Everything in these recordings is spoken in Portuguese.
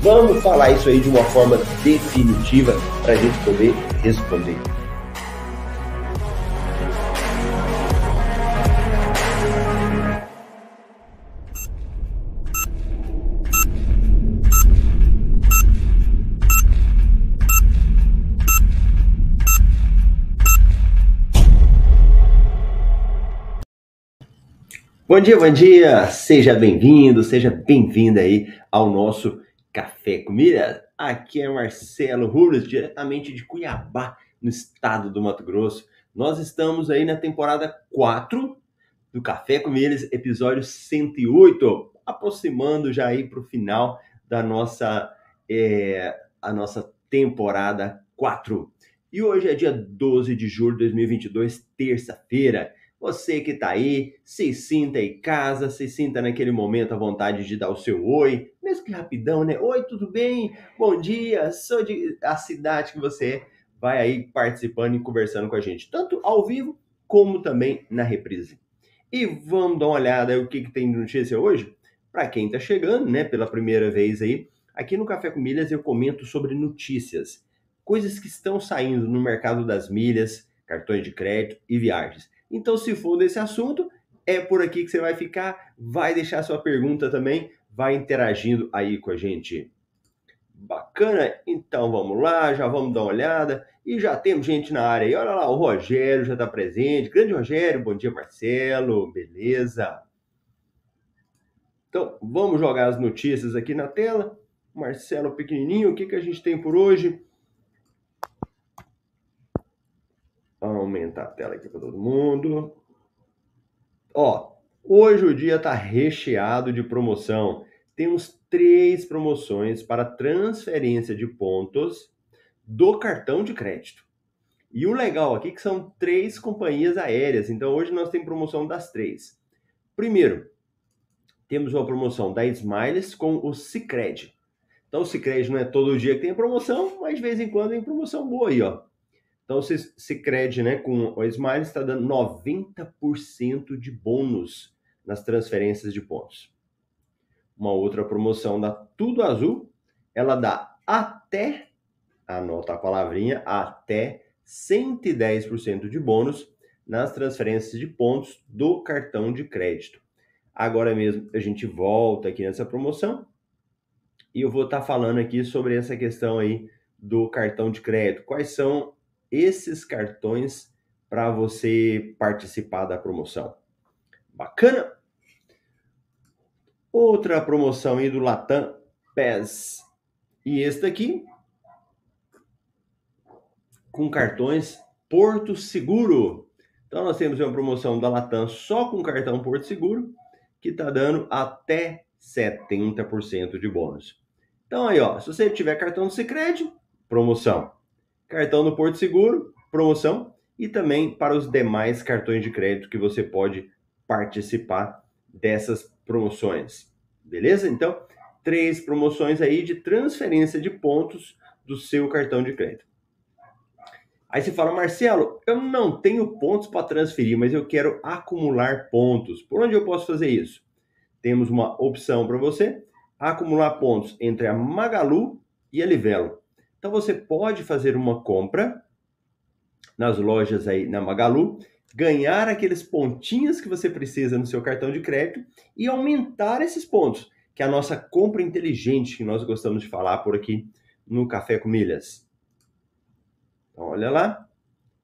Vamos falar isso aí de uma forma definitiva para a gente poder responder. Bom dia, bom dia! Seja bem-vindo, seja bem-vinda aí ao nosso Café com Milhas. Aqui é Marcelo Rubles, diretamente de Cuiabá, no estado do Mato Grosso. Nós estamos aí na temporada 4 do Café com Milhas, episódio 108, aproximando já aí para o final da nossa, é, a nossa temporada 4. E hoje é dia 12 de julho de 2022, terça-feira. Você que está aí, se sinta em casa, se sinta naquele momento à vontade de dar o seu oi, mesmo que rapidão, né? Oi, tudo bem? Bom dia, sou de a cidade que você é. Vai aí participando e conversando com a gente, tanto ao vivo como também na reprise. E vamos dar uma olhada aí o que, que tem de notícia hoje? Para quem está chegando, né, pela primeira vez aí, aqui no Café com Milhas eu comento sobre notícias, coisas que estão saindo no mercado das milhas, cartões de crédito e viagens. Então, se for desse assunto, é por aqui que você vai ficar. Vai deixar sua pergunta também, vai interagindo aí com a gente. Bacana? Então vamos lá, já vamos dar uma olhada. E já temos gente na área aí. Olha lá, o Rogério já está presente. Grande Rogério, bom dia, Marcelo. Beleza? Então, vamos jogar as notícias aqui na tela. Marcelo pequenininho, o que, que a gente tem por hoje? Vamos aumentar a tela aqui para todo mundo. Ó, hoje o dia está recheado de promoção. Temos três promoções para transferência de pontos do cartão de crédito. E o legal aqui é que são três companhias aéreas. Então hoje nós temos promoção das três. Primeiro, temos uma promoção da Smiles com o Cicred. Então o Cicred não é todo dia que tem promoção, mas de vez em quando tem promoção boa aí, ó. Então, se Cicred, né, com o Smile, está dando 90% de bônus nas transferências de pontos. Uma outra promoção da Tudo Azul, ela dá até, anota a palavrinha, até 110% de bônus nas transferências de pontos do cartão de crédito. Agora mesmo a gente volta aqui nessa promoção e eu vou estar falando aqui sobre essa questão aí do cartão de crédito. Quais são esses cartões para você participar da promoção. Bacana? Outra promoção aí do Latam PES. E este aqui com cartões Porto Seguro. Então nós temos uma promoção da Latam só com cartão Porto Seguro que está dando até 70% de bônus. Então aí, ó, se você tiver cartão do Sicredi, promoção cartão do Porto Seguro, promoção, e também para os demais cartões de crédito que você pode participar dessas promoções. Beleza? Então, três promoções aí de transferência de pontos do seu cartão de crédito. Aí você fala, Marcelo, eu não tenho pontos para transferir, mas eu quero acumular pontos. Por onde eu posso fazer isso? Temos uma opção para você, acumular pontos entre a Magalu e a Livelo. Então você pode fazer uma compra nas lojas aí na Magalu, ganhar aqueles pontinhos que você precisa no seu cartão de crédito e aumentar esses pontos, que é a nossa compra inteligente que nós gostamos de falar por aqui no Café com Milhas. Então, olha lá,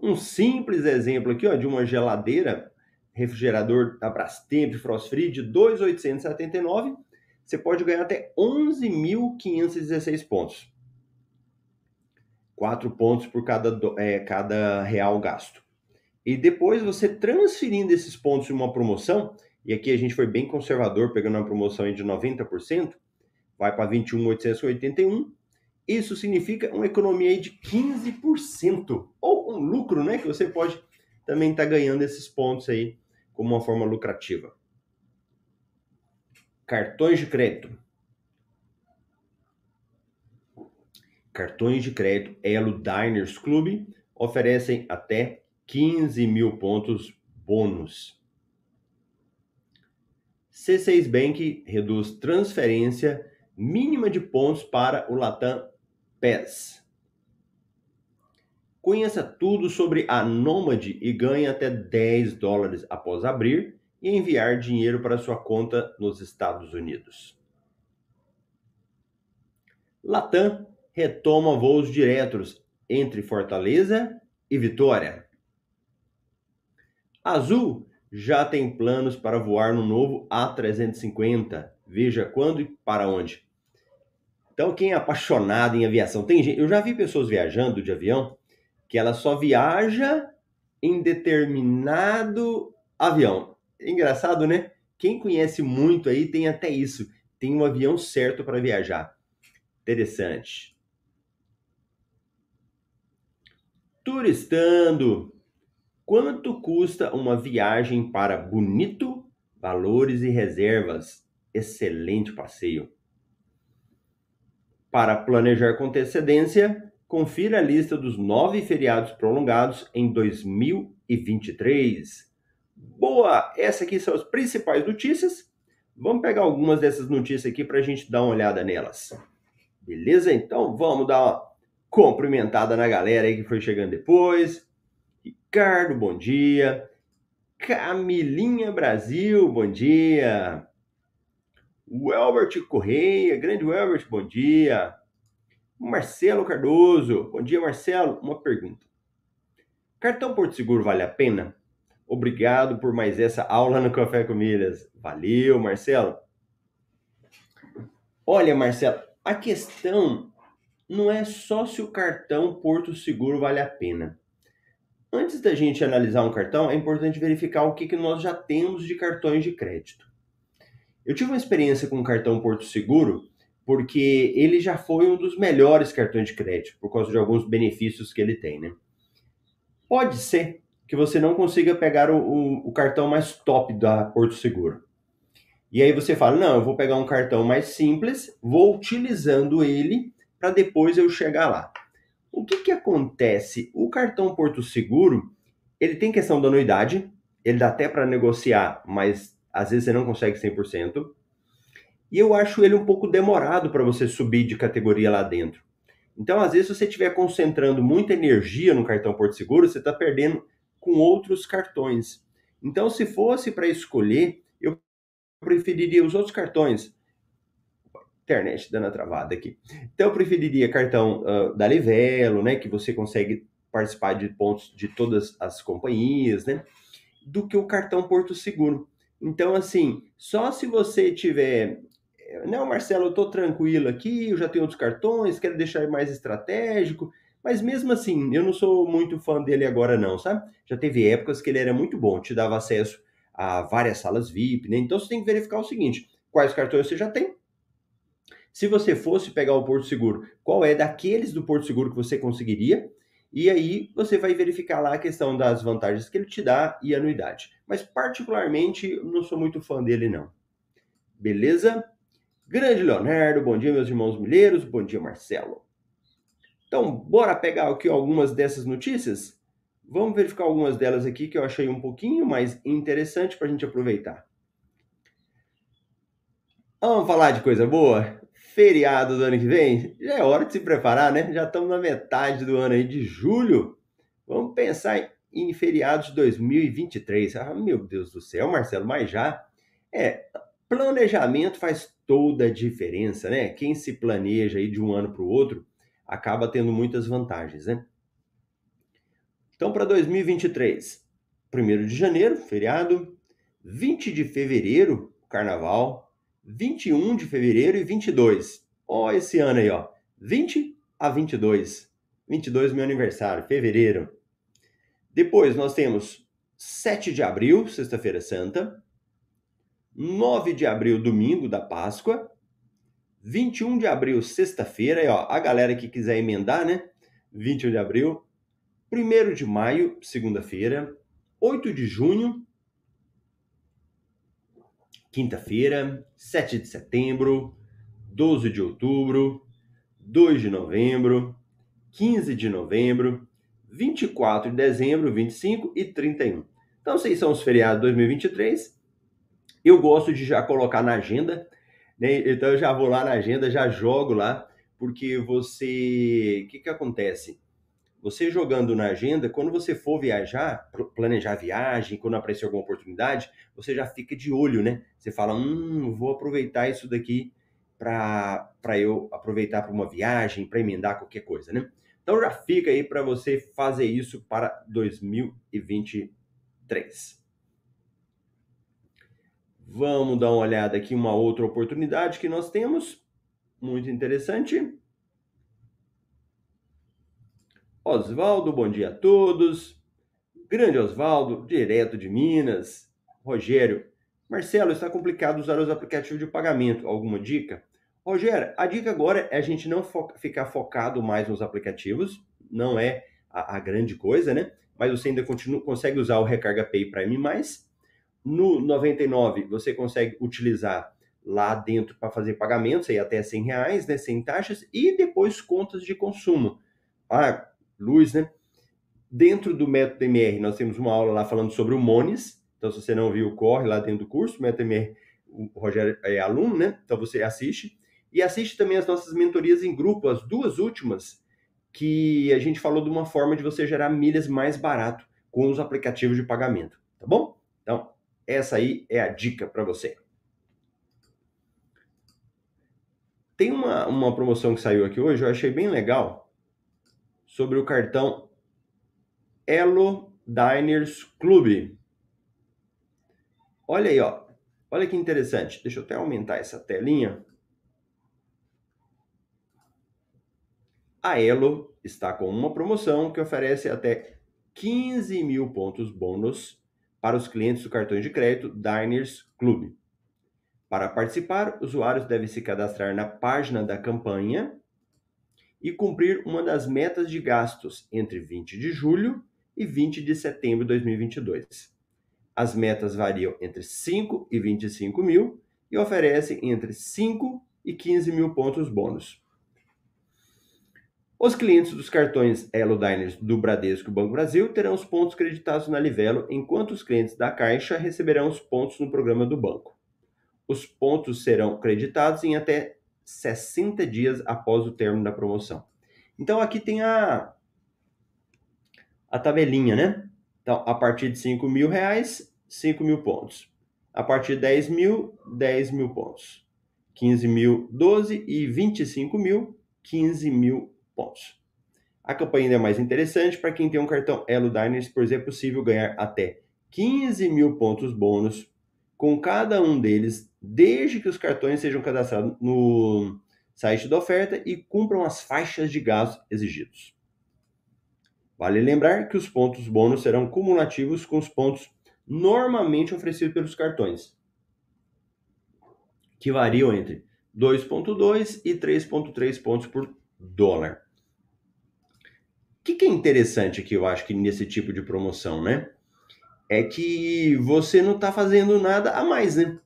um simples exemplo aqui ó, de uma geladeira refrigerador da Brastemp Frost Free de 2.879, você pode ganhar até 11.516 pontos. 4 pontos por cada, é, cada real gasto. E depois você transferindo esses pontos em uma promoção, e aqui a gente foi bem conservador, pegando uma promoção de 90%, vai para 21,881, Isso significa uma economia de 15%, ou um lucro, né? Que você pode também estar tá ganhando esses pontos aí como uma forma lucrativa. Cartões de crédito. Cartões de crédito Elo Diners Club oferecem até 15 mil pontos bônus. C6 Bank reduz transferência mínima de pontos para o Latam PES. Conheça tudo sobre a Nômade e ganhe até 10 dólares após abrir e enviar dinheiro para sua conta nos Estados Unidos. Latam retoma voos diretos entre Fortaleza e Vitória. Azul já tem planos para voar no novo A350. Veja quando e para onde. Então, quem é apaixonado em aviação, tem gente, eu já vi pessoas viajando de avião que ela só viaja em determinado avião. Engraçado, né? Quem conhece muito aí tem até isso, tem um avião certo para viajar. Interessante. Turistando. Quanto custa uma viagem para Bonito, Valores e Reservas? Excelente passeio. Para planejar com antecedência, confira a lista dos nove feriados prolongados em 2023. Boa! Essas aqui são as principais notícias. Vamos pegar algumas dessas notícias aqui para a gente dar uma olhada nelas. Beleza? Então vamos dar uma cumprimentada na galera aí que foi chegando depois. Ricardo, bom dia. Camilinha Brasil, bom dia. Welbert Correia, grande Welbert, bom dia. Marcelo Cardoso, bom dia, Marcelo. Uma pergunta: cartão Porto Seguro vale a pena? Obrigado por mais essa aula no Café com Milhas. Valeu, Marcelo. Olha, Marcelo, a questão não é só se o cartão Porto Seguro vale a pena. Antes da gente analisar um cartão, é importante verificar o que, que nós já temos de cartões de crédito. Eu tive uma experiência com o cartão Porto Seguro porque ele já foi um dos melhores cartões de crédito, por causa de alguns benefícios que ele tem, né? Pode ser que você não consiga pegar o, o, o cartão mais top da Porto Seguro. E aí você fala, não, eu vou pegar um cartão mais simples, vou utilizando ele para depois eu chegar lá. O que, que acontece? O cartão Porto Seguro, ele tem questão da anuidade, ele dá até para negociar, mas às vezes você não consegue 100%. E eu acho ele um pouco demorado para você subir de categoria lá dentro. Então, às vezes, se você estiver concentrando muita energia no cartão Porto Seguro, você está perdendo com outros cartões. Então, se fosse para escolher, eu preferiria os outros cartões internet dando a travada aqui. Então eu preferiria cartão uh, da Livelo, né, que você consegue participar de pontos de todas as companhias, né, do que o cartão Porto Seguro. Então assim, só se você tiver não, Marcelo, eu tô tranquilo aqui, eu já tenho outros cartões, quero deixar mais estratégico, mas mesmo assim, eu não sou muito fã dele agora não, sabe? Já teve épocas que ele era muito bom, te dava acesso a várias salas VIP, né? Então você tem que verificar o seguinte, quais cartões você já tem, se você fosse pegar o Porto Seguro, qual é daqueles do Porto Seguro que você conseguiria? E aí você vai verificar lá a questão das vantagens que ele te dá e anuidade. Mas particularmente não sou muito fã dele não. Beleza? Grande Leonardo, bom dia meus irmãos milheiros, bom dia Marcelo. Então, bora pegar aqui algumas dessas notícias? Vamos verificar algumas delas aqui que eu achei um pouquinho mais interessante para a gente aproveitar. Vamos falar de coisa boa? Feriado do ano que vem, já é hora de se preparar, né? Já estamos na metade do ano aí de julho. Vamos pensar em feriados de 2023. Ah, meu Deus do céu, Marcelo, mas já é planejamento faz toda a diferença, né? Quem se planeja aí de um ano para o outro acaba tendo muitas vantagens, né? Então, para 2023, 1 de janeiro, feriado, 20 de fevereiro, carnaval, 21 de fevereiro e 22. Ó, esse ano aí, ó. 20 a 22. 22 meu aniversário, fevereiro. Depois nós temos 7 de abril, sexta-feira santa. 9 de abril, domingo da Páscoa. 21 de abril, sexta-feira, ó, a galera que quiser emendar, né? 21 de abril. 1 de maio, segunda-feira. 8 de junho, quinta-feira. 7 de setembro. 12 de outubro. 2 de novembro. 15 de novembro. 24 de dezembro, 25 e 31. Então, esses são os feriados 2023. Eu gosto de já colocar na agenda, né? Então, eu já vou lá na agenda, já jogo lá, porque você. O que, que acontece? Você jogando na agenda, quando você for viajar, planejar viagem, quando aparecer alguma oportunidade, você já fica de olho, né? Você fala, hum, vou aproveitar isso daqui para eu aproveitar para uma viagem, para emendar qualquer coisa, né? Então já fica aí para você fazer isso para 2023. Vamos dar uma olhada aqui uma outra oportunidade que nós temos, muito interessante. Oswaldo, bom dia a todos. Grande Oswaldo, direto de Minas. Rogério, Marcelo, está complicado usar os aplicativos de pagamento. Alguma dica? Rogério, a dica agora é a gente não ficar focado mais nos aplicativos, não é a, a grande coisa, né? Mas você ainda continua, consegue usar o Recarga Pay Prime+. No 99, você consegue utilizar lá dentro para fazer pagamentos, aí até 100 reais, né, sem taxas, e depois contas de consumo. Ah, luz, né? Dentro do método MR, nós temos uma aula lá falando sobre o Mones, então se você não viu, corre lá dentro do curso, o método MR, o Rogério é aluno, né? Então você assiste. E assiste também as nossas mentorias em grupo, as duas últimas, que a gente falou de uma forma de você gerar milhas mais barato com os aplicativos de pagamento, tá bom? Então, essa aí é a dica para você. Tem uma, uma promoção que saiu aqui hoje, eu achei bem legal, sobre o cartão Elo Diners Club. Olha aí, ó. Olha que interessante. Deixa eu até aumentar essa telinha. A Elo está com uma promoção que oferece até 15 mil pontos bônus para os clientes do cartão de crédito Diners Club. Para participar, usuários devem se cadastrar na página da campanha e cumprir uma das metas de gastos entre 20 de julho e 20 de setembro de 2022. As metas variam entre 5 e 25 mil e oferecem entre 5 e 15 mil pontos bônus. Os clientes dos cartões Elo Diners do Bradesco e Banco Brasil terão os pontos creditados na Livelo, enquanto os clientes da Caixa receberão os pontos no programa do banco. Os pontos serão creditados em até 60 dias após o término da promoção. Então aqui tem a, a tabelinha, né? Então, a partir de 5 mil reais, 5 mil pontos. A partir de 10 mil, 10 mil pontos. 15 mil, 12 e 25 mil, 15 mil pontos. A campanha ainda é mais interessante para quem tem um cartão Elo Diners, pois é possível ganhar até 15 mil pontos bônus com cada um deles, desde que os cartões sejam cadastrados no site da oferta e cumpram as faixas de gastos exigidos. Vale lembrar que os pontos bônus serão cumulativos com os pontos normalmente oferecidos pelos cartões, que variam entre 2,2 e 3,3 pontos por dólar que, que é interessante aqui, eu acho que nesse tipo de promoção, né? É que você não está fazendo nada a mais, né?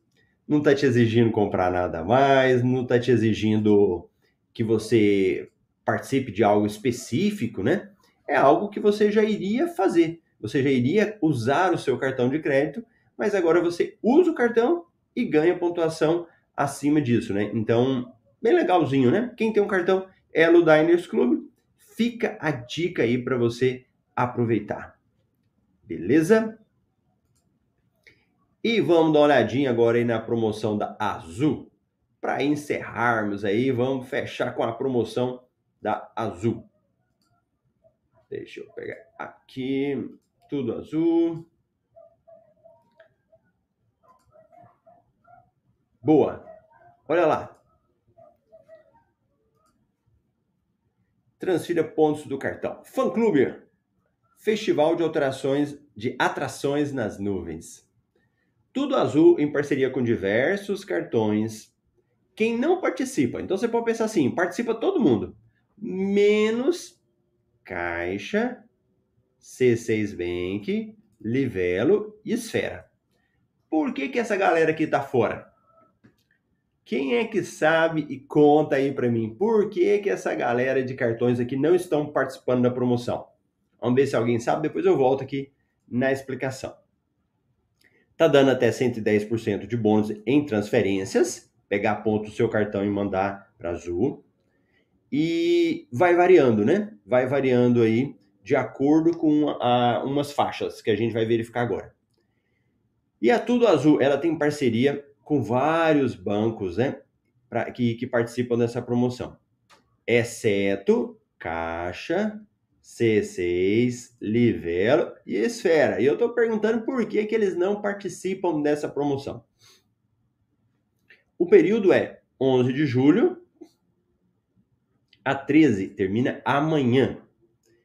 Não está te exigindo comprar nada a mais, não está te exigindo que você participe de algo específico, né? É algo que você já iria fazer. Você já iria usar o seu cartão de crédito, mas agora você usa o cartão e ganha pontuação acima disso, né? Então, bem legalzinho, né? Quem tem um cartão Elo Diners Club Fica a dica aí para você aproveitar. Beleza? E vamos dar uma olhadinha agora aí na promoção da Azul. Para encerrarmos aí, vamos fechar com a promoção da Azul. Deixa eu pegar aqui, tudo azul. Boa. Olha lá. Transfira pontos do cartão. Fã Clube. Festival de alterações de atrações nas nuvens. Tudo azul em parceria com diversos cartões quem não participa. Então você pode pensar assim: participa todo mundo, menos Caixa, C6 Bank, Livelo e Esfera. Por que, que essa galera aqui tá fora? Quem é que sabe e conta aí para mim por que, que essa galera de cartões aqui não estão participando da promoção? Vamos ver se alguém sabe, depois eu volto aqui na explicação. Tá dando até 110% de bônus em transferências, pegar ponto do seu cartão e mandar para Azul. E vai variando, né? Vai variando aí de acordo com a, umas faixas que a gente vai verificar agora. E a Tudo Azul, ela tem parceria com vários bancos né, pra, que, que participam dessa promoção, exceto Caixa, C6, Livelo e Esfera. E eu estou perguntando por que, que eles não participam dessa promoção. O período é 11 de julho a 13, termina amanhã,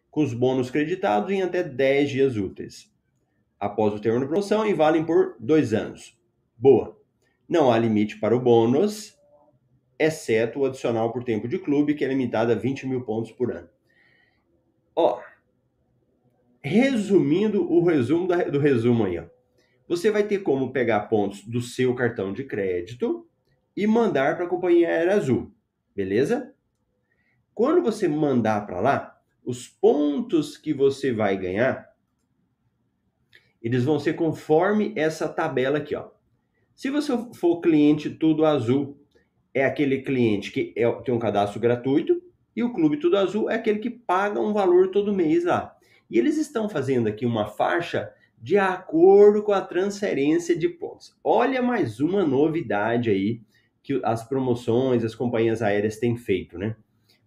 com os bônus creditados em até 10 dias úteis. Após o termo da promoção e valem por dois anos. Boa! Não há limite para o bônus, exceto o adicional por tempo de clube, que é limitado a 20 mil pontos por ano. Ó, resumindo o resumo do resumo aí, ó. Você vai ter como pegar pontos do seu cartão de crédito e mandar para a companhia Aérea Azul, beleza? Quando você mandar para lá, os pontos que você vai ganhar, eles vão ser conforme essa tabela aqui, ó. Se você for cliente Tudo Azul, é aquele cliente que é, tem um cadastro gratuito e o Clube Tudo Azul é aquele que paga um valor todo mês lá. E eles estão fazendo aqui uma faixa de acordo com a transferência de pontos. Olha mais uma novidade aí que as promoções, as companhias aéreas têm feito, né?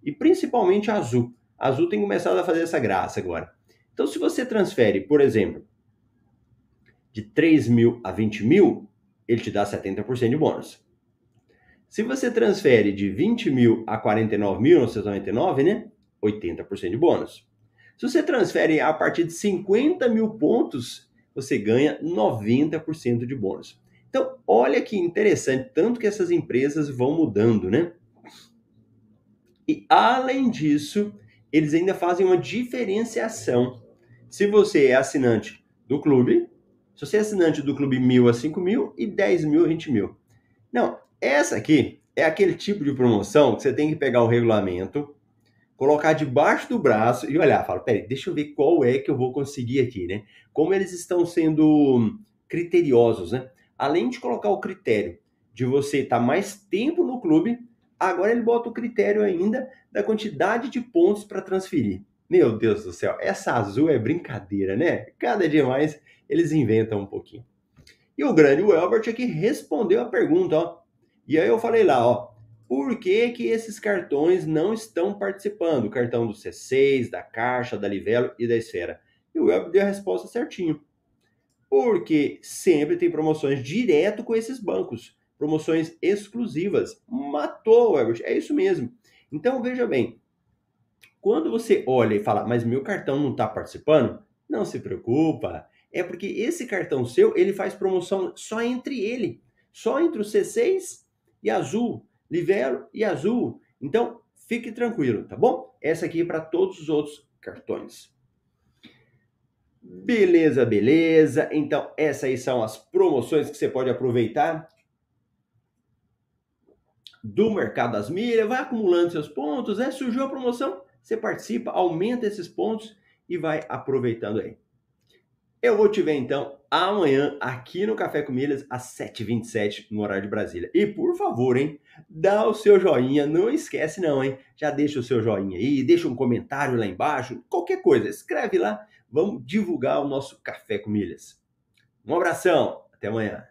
E principalmente a Azul. A Azul tem começado a fazer essa graça agora. Então, se você transfere, por exemplo, de 3 mil a 20 mil, ele te dá 70% de bônus. Se você transfere de 20 mil a 49.999, né? 80% de bônus. Se você transfere a partir de 50 mil pontos, você ganha 90% de bônus. Então, olha que interessante, tanto que essas empresas vão mudando, né? E além disso, eles ainda fazem uma diferenciação. Se você é assinante do clube, se você é assinante do clube mil a cinco mil e 10 mil a 20 mil. Não, essa aqui é aquele tipo de promoção que você tem que pegar o regulamento, colocar debaixo do braço e olhar, fala, peraí, deixa eu ver qual é que eu vou conseguir aqui, né? Como eles estão sendo criteriosos, né? Além de colocar o critério de você estar tá mais tempo no clube, agora ele bota o critério ainda da quantidade de pontos para transferir. Meu Deus do céu, essa azul é brincadeira, né? Cada dia mais eles inventam um pouquinho. E o grande Welbert aqui respondeu a pergunta, ó. E aí eu falei lá, ó, por que que esses cartões não estão participando? O cartão do C6, da Caixa, da Livelo e da Esfera. E o Welbert deu a resposta certinho. Porque sempre tem promoções direto com esses bancos, promoções exclusivas. Matou, Welbert, é isso mesmo. Então veja bem, quando você olha e fala, mas meu cartão não está participando, não se preocupa, é porque esse cartão seu, ele faz promoção só entre ele, só entre o C6 e Azul, Livelo e Azul. Então, fique tranquilo, tá bom? Essa aqui é para todos os outros cartões. Beleza, beleza. Então, essas aí são as promoções que você pode aproveitar do mercado das milhas, vai acumulando seus pontos, né? Surgiu a promoção, você participa, aumenta esses pontos e vai aproveitando aí. Eu vou te ver então amanhã aqui no Café com Milhas às 7h27 no horário de Brasília. E por favor, hein, dá o seu joinha, não esquece não, hein? Já deixa o seu joinha aí, deixa um comentário lá embaixo, qualquer coisa, escreve lá, vamos divulgar o nosso Café com Milhas. Um abração, até amanhã.